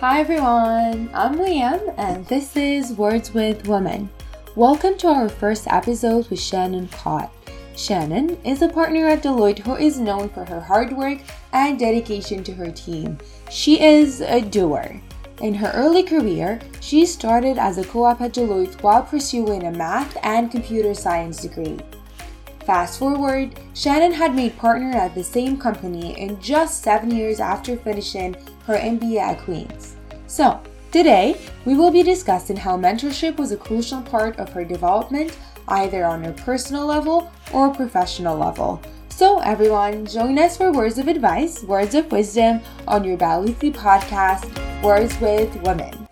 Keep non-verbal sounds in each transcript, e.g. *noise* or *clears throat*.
Hi everyone, I'm Liam and this is Words with Women. Welcome to our first episode with Shannon Kot. Shannon is a partner at Deloitte who is known for her hard work and dedication to her team. She is a doer. In her early career, she started as a co op at Deloitte while pursuing a math and computer science degree. Fast forward, Shannon had made partner at the same company in just seven years after finishing her MBA at Queen's. So, today we will be discussing how mentorship was a crucial part of her development, either on a personal level or professional level. So, everyone, join us for words of advice, words of wisdom on your biweekly podcast, Words with Women.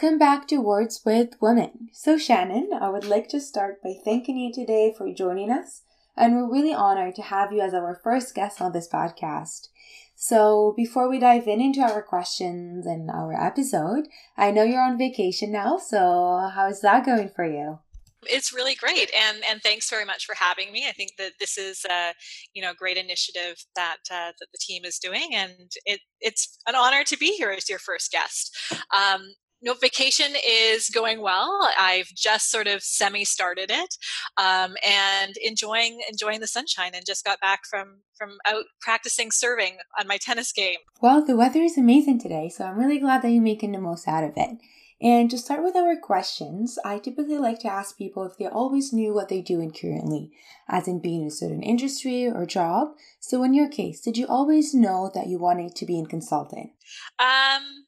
Welcome back to Words with Women. So, Shannon, I would like to start by thanking you today for joining us, and we're really honored to have you as our first guest on this podcast. So, before we dive in into our questions and our episode, I know you're on vacation now, so how is that going for you? it's really great and and thanks very much for having me i think that this is a you know great initiative that uh, that the team is doing and it it's an honor to be here as your first guest um, no vacation is going well i've just sort of semi started it um, and enjoying enjoying the sunshine and just got back from from out practicing serving on my tennis game well the weather is amazing today so i'm really glad that you're making the most out of it and to start with our questions, I typically like to ask people if they always knew what they do in currently, as in being in a certain industry or job. So, in your case, did you always know that you wanted to be in consulting? Um,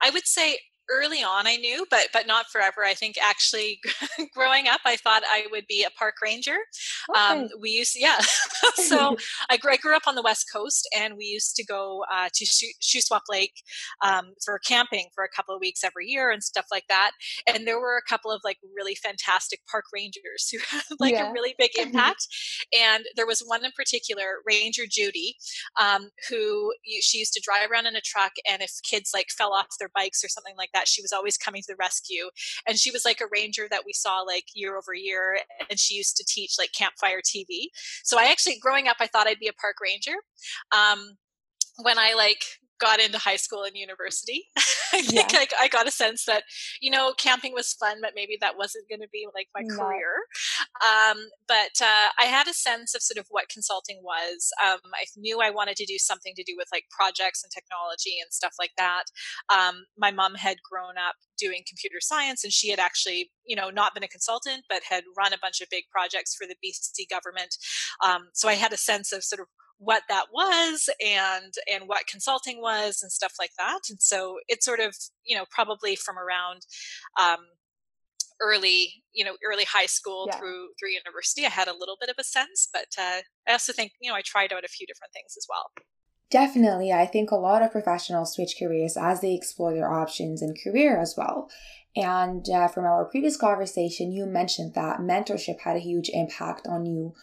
I would say early on i knew but but not forever. I think actually *laughs* growing up i thought i would be a park ranger. Um, okay. um, we used yeah. *laughs* So *laughs* I grew, I grew up on the west coast and we used to go uh, to Shuswap lake um, for camping for a couple of weeks every year and stuff like that. And there were a couple of like really fantastic park rangers who had like yeah. a really big impact. And there was one in particular ranger judy um, who she used to drive around in a truck and if kids like fell off their bikes or something like that she was always coming to the rescue and she was like a ranger that we saw like year over year and she used to teach like campfire tv so i actually growing up i thought i'd be a park ranger. Um, when i like got into high school and university. *laughs* I think yeah. I, I, got a sense that, you know, camping was fun, but maybe that wasn't going to be like my no. career. Um, but uh, I had a sense of sort of what consulting was. Um, I knew I wanted to do something to do with like projects and technology and stuff like that. Um, my mom had grown up doing computer science and she had actually you know not been a consultant but had run a bunch of big projects for the bc government um, so i had a sense of sort of what that was and and what consulting was and stuff like that and so it's sort of you know probably from around um, early you know early high school yeah. through through university i had a little bit of a sense but uh, i also think you know i tried out a few different things as well definitely i think a lot of professionals switch careers as they explore their options in career as well and uh, from our previous conversation you mentioned that mentorship had a huge impact on you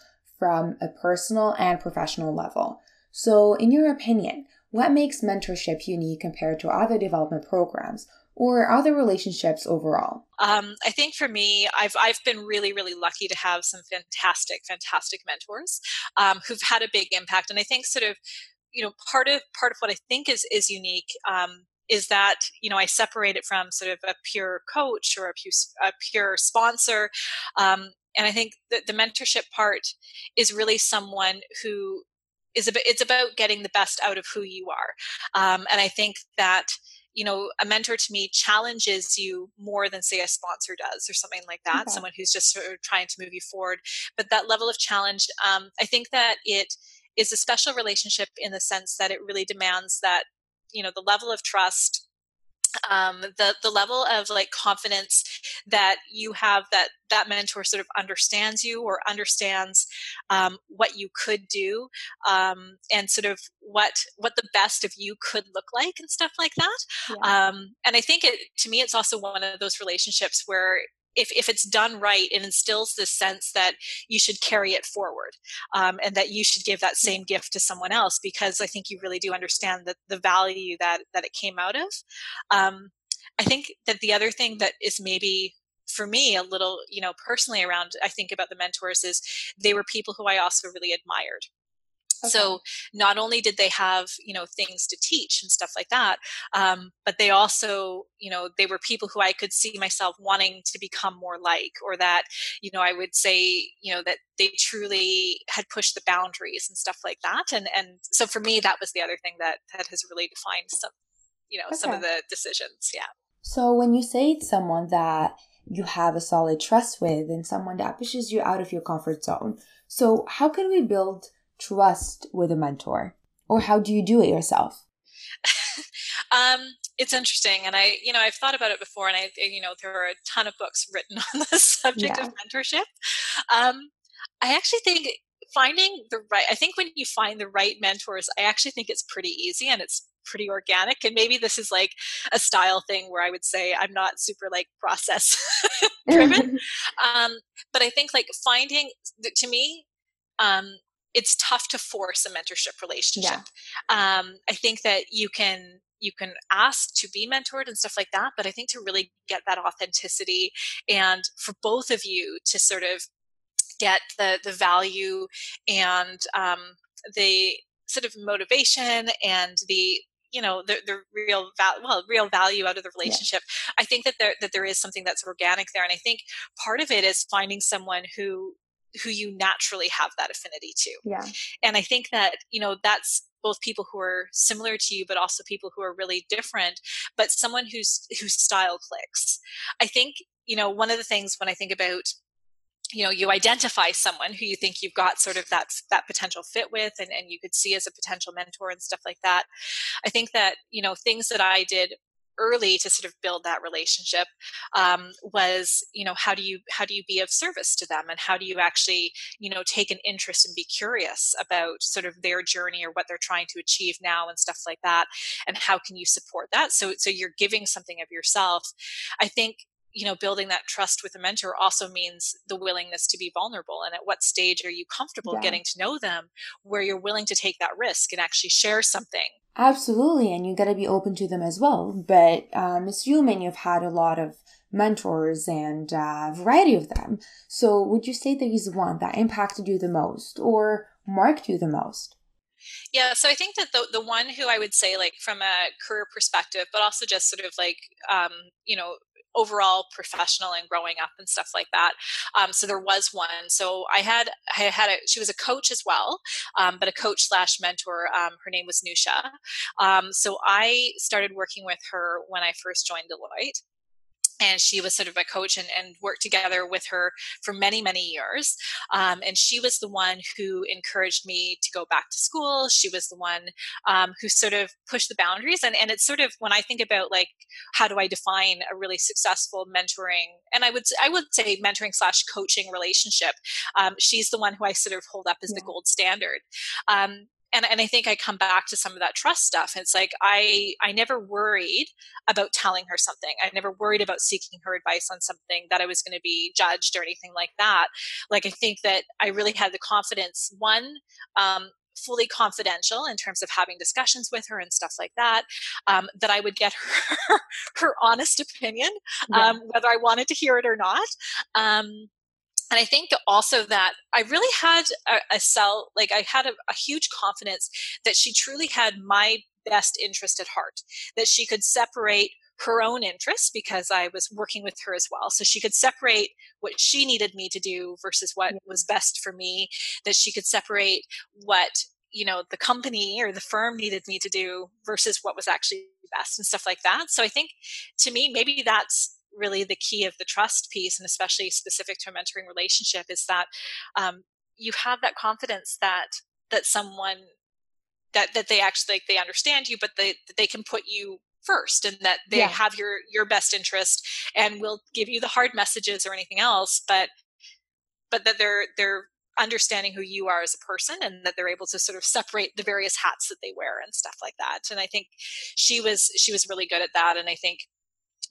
from a personal and professional level. So, in your opinion, what makes mentorship unique compared to other development programs or other relationships overall? Um, I think for me, I've I've been really really lucky to have some fantastic fantastic mentors um, who've had a big impact, and I think sort of you know part of part of what I think is is unique. Um, is that you know I separate it from sort of a pure coach or a pure, a pure sponsor, um, and I think that the mentorship part is really someone who is about, it's about getting the best out of who you are. Um, and I think that, you know, a mentor to me challenges you more than say a sponsor does or something like that. Okay. Someone who's just sort of trying to move you forward. But that level of challenge, um, I think that it is a special relationship in the sense that it really demands that, you know, the level of trust, um, the the level of like confidence that you have that that mentor sort of understands you or understands um, what you could do um, and sort of what what the best of you could look like and stuff like that yeah. Um, and i think it to me it's also one of those relationships where if, if it's done right, it instills this sense that you should carry it forward um, and that you should give that same gift to someone else because I think you really do understand the, the value that, that it came out of. Um, I think that the other thing that is maybe for me a little you know personally around i think about the mentors is they were people who i also really admired Okay. So not only did they have you know things to teach and stuff like that, um, but they also you know they were people who I could see myself wanting to become more like, or that you know I would say you know that they truly had pushed the boundaries and stuff like that. And and so for me that was the other thing that that has really defined some you know okay. some of the decisions. Yeah. So when you say it's someone that you have a solid trust with and someone that pushes you out of your comfort zone. So how can we build trust with a mentor? Or how do you do it yourself? *laughs* um, it's interesting. And I, you know, I've thought about it before and I, you know, there are a ton of books written *laughs* on the subject yeah. of mentorship. Um, I actually think finding the right, I think when you find the right mentors, I actually think it's pretty easy and it's pretty organic and maybe this is like a style thing where i would say i'm not super like process *laughs* driven um, but i think like finding to me um, it's tough to force a mentorship relationship. Yeah. Um, I think that you can you can ask to be mentored and stuff like that, but I think to really get that authenticity and for both of you to sort of get the the value and um, the sort of motivation and the you know the, the real value well real value out of the relationship yeah. i think that there that there is something that's organic there and i think part of it is finding someone who who you naturally have that affinity to. Yeah. And I think that, you know, that's both people who are similar to you but also people who are really different but someone whose whose style clicks i think you know one of the things when i think about you know you identify someone who you think you've got sort of that that potential fit with and, and you could see as a potential mentor and stuff like that i think that you know things that i did early to sort of build that relationship um, was you know how do you how do you be of service to them? And how do you actually you know take an interest and be curious about sort of their journey or what they're trying to achieve now and stuff like that? And how can you support that? So so you're giving something of yourself. I think you know building that trust with a mentor also means the willingness to be vulnerable. And at what stage are you comfortable yeah. getting to know them where you're willing to take that risk and actually share something absolutely and you got to be open to them as well but i'm assuming you've had a lot of mentors and a variety of them. So would you say there is one that impacted you the most or marked you the most? Yeah, so I think that the the one who I would say like from a career perspective, but also just sort of like um, you know overall professional and growing up and stuff like that. Um, so there was one. So I had I had a she was a coach as well, um, but a coach slash mentor. Um, her name was Nusha. Um, so I started working with her when I first joined Deloitte and she was sort of a coach and, and worked together with her for many many years um, and she was the one who encouraged me to go back to school she was the one um, who sort of pushed the boundaries and, and it's sort of when i think about like how do i define a really successful mentoring and i would i would say mentoring slash coaching relationship um, she's the one who i sort of hold up as yeah. the gold standard um, and, and I think I come back to some of that trust stuff. It's like I I never worried about telling her something. I never worried about seeking her advice on something that I was going to be judged or anything like that. Like I think that I really had the confidence. One, um, fully confidential in terms of having discussions with her and stuff like that um, that i would get *laughs* her her honest opinion yeah. um, whether i wanted to hear it or not um, and I think also that I really had a, a cell, like I had a, a huge confidence that she truly had my best interest at heart, that she could separate her own interests because I was working with her as well. So she could separate what she needed me to do versus what was best for me, that she could separate what you know the company or the firm needed me to do versus what was actually best and stuff like that so i think to me maybe that's really the key of the trust piece and especially specific to a mentoring relationship is that um, you have that confidence that that someone that that they actually like they understand you but they they can put you first and that they yeah. have your your best interest and will give you the hard messages or anything else but but that they're they're understanding who you are as a person and that they're able to sort of separate the various hats that they wear and stuff like that and i think she was she was really good at that and i think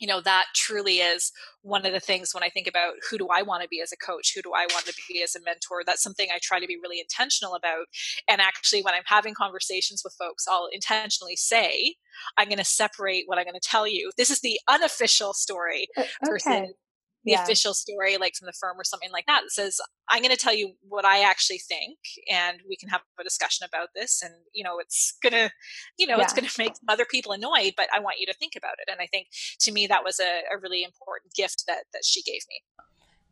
you know that truly is one of the things when i think about who do i want to be as a coach who do i want to be as a mentor that's something i try to be really intentional about and actually when i'm having conversations with folks i'll intentionally say i'm going to separate what i'm going to tell you this is the unofficial story okay. the yeah. official story like from the firm or something like that that says i'm going to tell you what i actually think and we can have a discussion about this and you know it's going to you know yeah. it's going to make other people annoyed but i want you to think about it and i think to me that was a, a really important gift that that she gave me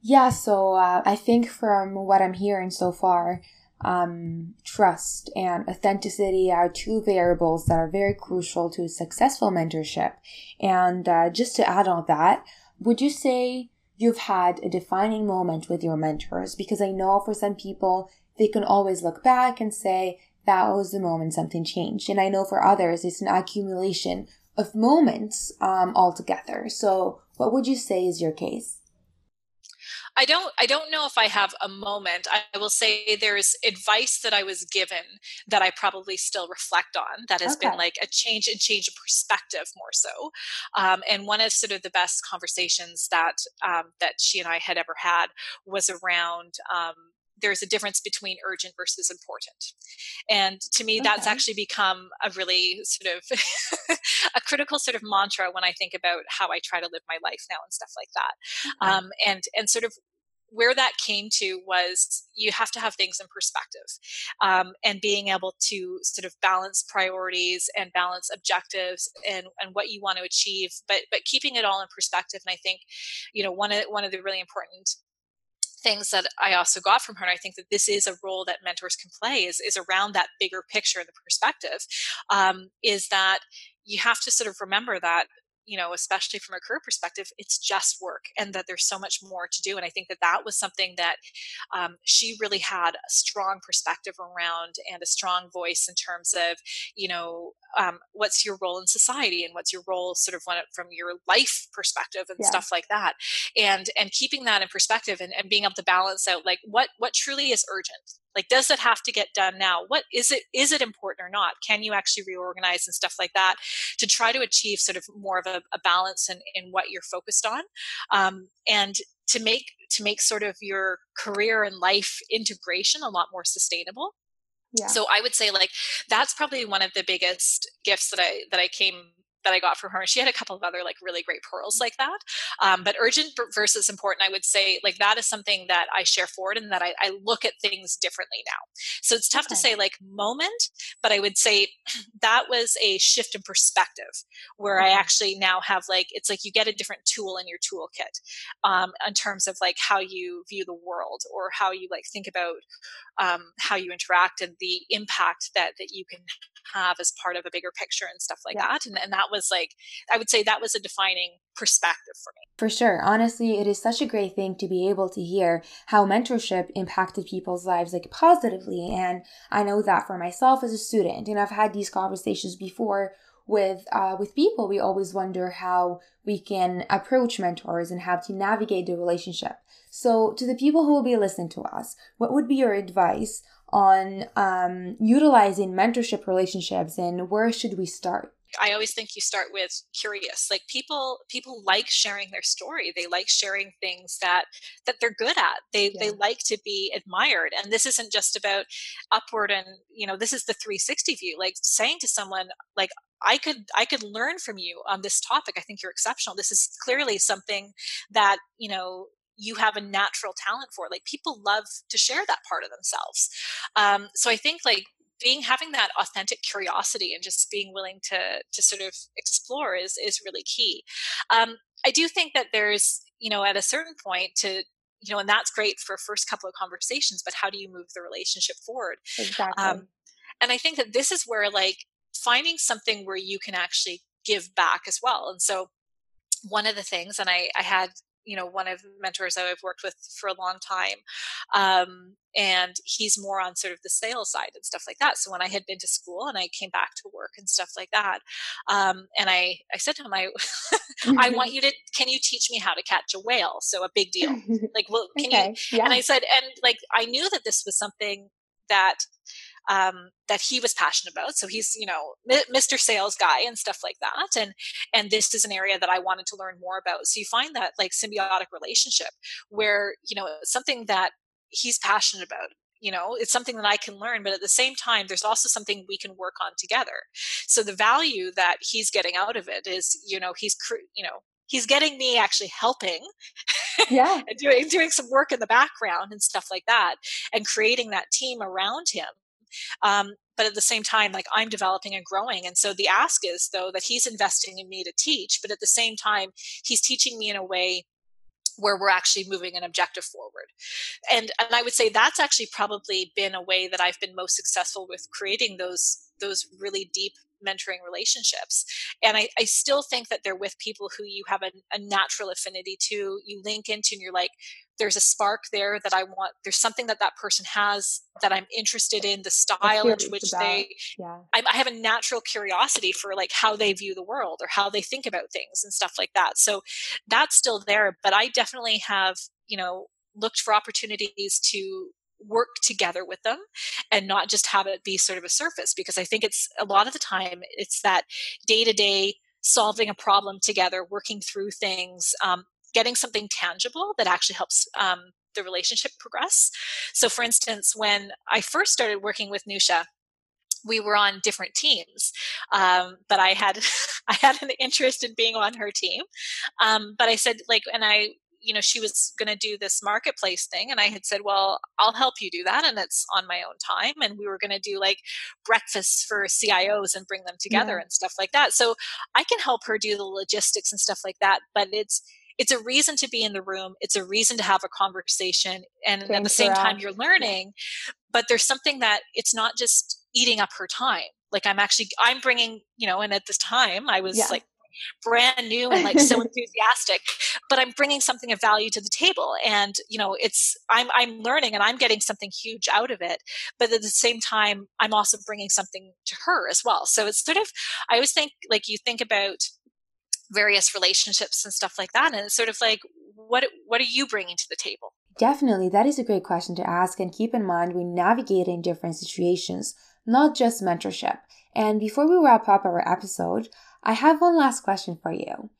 yeah so uh, i think from what i'm hearing so far um, trust and authenticity are two variables that are very crucial to successful mentorship. And uh, just to add on that, would you say you've had a defining moment with your mentors? Because I know for some people, they can always look back and say, that was the moment something changed. And I know for others, it's an accumulation of moments um, altogether. So, what would you say is your case? I don't I don't know if I have a moment. I will say there's advice that I was given that I probably still reflect on that has okay. been like a change and change of perspective more so. Um, and one of sort of the best conversations that um, that she and I had ever had was around um, there's a difference between urgent versus important. And to me, okay. that's actually become a really sort of *laughs* a critical sort of mantra when I think about how I try to live my life now and stuff like that. Okay. Um, and and sort of where that came to was you have to have things in perspective um, and being able to sort of balance priorities and balance objectives and, and what you want to achieve but but keeping it all in perspective and i think you know one of one of the really important things that I also got from her, and I think that this is a role that mentors can play, is, is around that bigger picture and the perspective, um, is that you have to sort of remember that you know especially from a career perspective it's just work and that there's so much more to do and i think that that was something that um, she really had a strong perspective around and a strong voice in terms of you know um, what's your role in society and what's your role sort of from your life perspective and yeah. stuff like that and and keeping that in perspective and, and being able to balance out like what what truly is urgent like does it have to get done now? What is it is it important or not? Can you actually reorganize and stuff like that to try to achieve sort of more of a, a balance in, in what you're focused on? Um, and to make to make sort of your career and life integration a lot more sustainable. Yeah. So I would say like that's probably one of the biggest gifts that I that I came that I got from her. She had a couple of other like really great pearls like that. Um, but urgent versus important, I would say like that is something that I share forward and that I, I look at things differently now. So it's tough okay. to say like moment, but I would say *clears throat* that was a shift in perspective where I actually now have like it's like you get a different tool in your toolkit um, in terms of like how you view the world or how you like think about um, how you interact and the impact that that you can have as part of a bigger picture and stuff like yeah. that. And, and that was like, I would say that was a defining perspective for me. For sure. Honestly, it is such a great thing to be able to hear how mentorship impacted people's lives like positively. And I know that for myself as a student, and I've had these conversations before with uh, with people we always wonder how we can approach mentors and how to navigate the relationship so to the people who will be listening to us what would be your advice on um, utilizing mentorship relationships and where should we start? I always think you start with curious. Like people people like sharing their story. They like sharing things that that they're good at. They yeah. they like to be admired. And this isn't just about upward and, you know, this is the 360 view. Like saying to someone like I could I could learn from you on this topic. I think you're exceptional. This is clearly something that, you know, you have a natural talent for. Like people love to share that part of themselves. Um, so I think like being having that authentic curiosity and just being willing to to sort of explore is is really key. Um, I do think that there's you know at a certain point to you know and that's great for first couple of conversations, but how do you move the relationship forward? Exactly. Um, and I think that this is where like finding something where you can actually give back as well. And so one of the things, and I, I had you know one of the mentors that I've worked with for a long time, um, and he's more on sort of the sales side and stuff like that. So when I had been to school and I came back to work and stuff like that, um, and I I said to him, I *laughs* I want you to can you teach me how to catch a whale? So a big deal. *laughs* Like, well, can okay. you? Yeah. And I said, and like I knew that this was something that um, that he was passionate about. So he's, you know, Mr. Sales guy and stuff like that. And and this is an area that I wanted to learn more about. So you find that like symbiotic relationship where you know something that he's passionate about you know it's something that i can learn but at the same time there's also something we can work on together so the value that he's getting out of it is you know he's you know he's getting me actually helping yeah *laughs* doing doing some work in the background and stuff like that and creating that team around him um, but at the same time like i'm developing and growing and so the ask is though that he's investing in me to teach but at the same time he's teaching me in a way where we're actually moving an objective forward and and i would say that's actually probably been a way that i've been most successful with creating those those really deep mentoring relationships. And I, I still think that they're with people who you have a, a natural affinity to, you link into, and you're like, there's a spark there that I want. There's something that that person has that I'm interested in. The style in which about, they, yeah. I, I, have a natural curiosity for like how they view the world or how they think about things and stuff like that. So that's still there. But I definitely have, you know, looked for opportunities to work together with them and not just have it be sort of a surface because i think it's a lot of the time it's that day to day solving a problem together working through things um, getting something tangible that actually helps um, the relationship progress. So for instance when i first started working with nusha we were on different teams um, but i had *laughs* i had an interest in being on her team. Um, but i said like and i you know she was going to do this marketplace thing and i had said well i'll help you do that and it's on my own time and we were going to do like breakfasts for cios and bring them together yeah. and stuff like that. So i can help her do the logistics and stuff like that but it's it's a reason to be in the room it's a reason to have a conversation and at the same time you're learning but there's something that it's not just eating up her time like i'm actually i'm bringing you know and at this time i was yeah. like brand new and like so *laughs* enthusiastic but i'm bringing something of value to the table and you know it's i'm i'm learning and i'm getting something huge out of it but at the same time i'm also bringing something to her as well so it's sort of i always think like you think about various relationships and stuff like that and it's sort of like what what are you bringing to the table definitely that is a great question to ask and keep in mind we navigate in different situations not just mentorship and before we wrap up our episode I have one last question for you.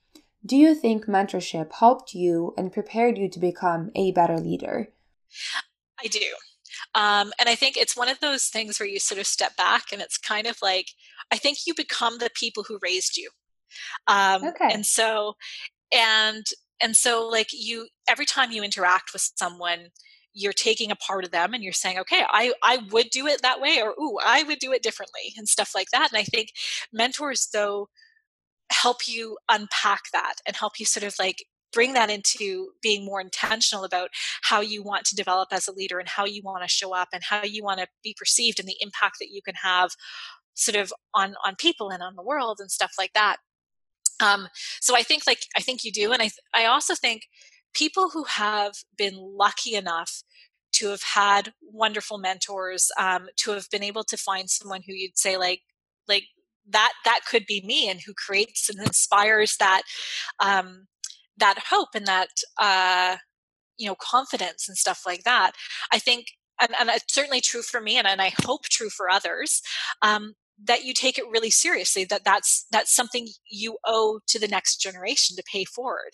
Do you think mentorship helped you and prepared you to become a better leader? I do. Um, and I think it's one of those things where you sort of step back and it's kind of like, I think you become the people who raised you. Um, okay. And so, and, and so like you, every time you interact with someone, you're taking a part of them and you're saying okay i i would do it that way or ooh i would do it differently and stuff like that and i think mentors though help you unpack that and help you sort of like bring that into being more intentional about how you want to develop as a leader and how you want to show up and how you want to be perceived and the impact that you can have sort of on on people and on the world and stuff like that um, so i think like i think you do and i i also think people who have been lucky enough to have had wonderful mentors um, to have been able to find someone who you'd say like like that that could be me and who creates and inspires that um, that hope and that uh, you know confidence and stuff like that i think and, and it's certainly true for me and, and i hope true for others um, that you take it really seriously that that's that's something you owe to the next generation to pay forward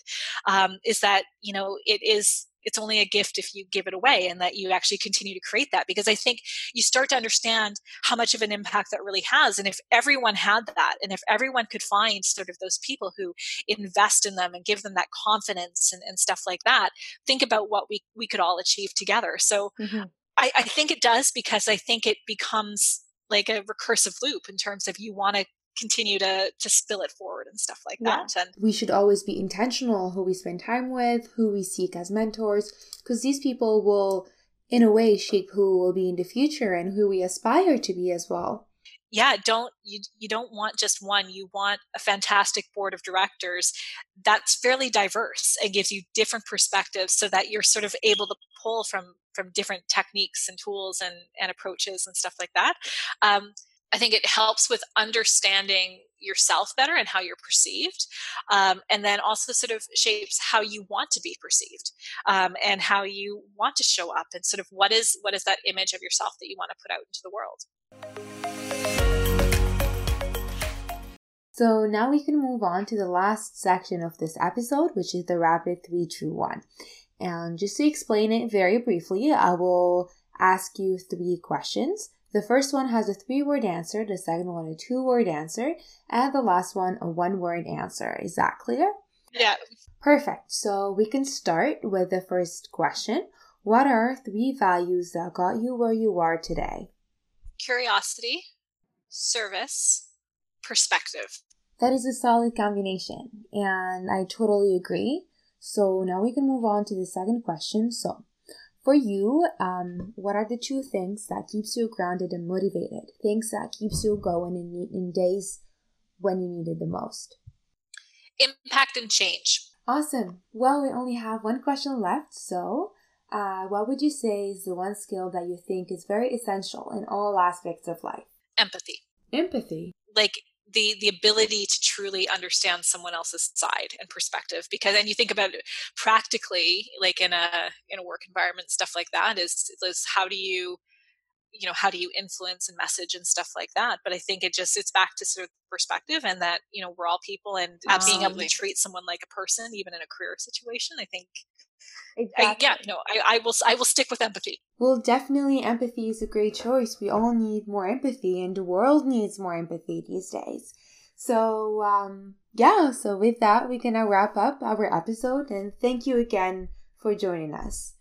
um, is that you know it is it's only a gift if you give it away and that you actually continue to create that because i think you start to understand how much of an impact that really has and if everyone had that and if everyone could find sort of those people who invest in them and give them that confidence and, and stuff like that think about what we we could all achieve together so mm-hmm. I, I think it does because i think it becomes like a recursive loop in terms of you want to continue to to spill it forward and stuff like yeah. that and we should always be intentional who we spend time with who we seek as mentors because these people will in a way shape who will be in the future and who we aspire to be as well yeah don't you you don't want just one you want a fantastic board of directors that's fairly diverse and gives you different perspectives so that you're sort of able to pull from from different techniques and tools and and approaches and stuff like that um, I think it helps with understanding yourself better and how you're perceived, um, and then also sort of shapes how you want to be perceived um, and how you want to show up, and sort of what is what is that image of yourself that you want to put out into the world. So now we can move on to the last section of this episode, which is the rapid three true one. And just to explain it very briefly, I will ask you three questions. The first one has a three word answer, the second one a two word answer, and the last one a one word answer. Is that clear? Yeah. Perfect. So we can start with the first question. What are three values that got you where you are today? Curiosity, service, perspective. That is a solid combination, and I totally agree. So now we can move on to the second question. So, for you, um, what are the two things that keeps you grounded and motivated? Things that keeps you going in, in days when you need it the most? Impact and change. Awesome. Well, we only have one question left. So, uh, what would you say is the one skill that you think is very essential in all aspects of life? Empathy. Empathy. Like the the ability to truly understand someone else's side and perspective because and you think about it practically like in a in a work environment stuff like that is is how do you you know how do you influence and message and stuff like that? But i think it just it's back to sort of perspective and that you know we're all people and being able to treat someone like a person even in a career situation i think Exactly. I, yeah, no, I, I will. I will stick with empathy. Well, definitely, empathy is a great choice. We all need more empathy, and the world needs more empathy these days. So, um, yeah. So with that, we can now wrap up our episode, and thank you again for joining us.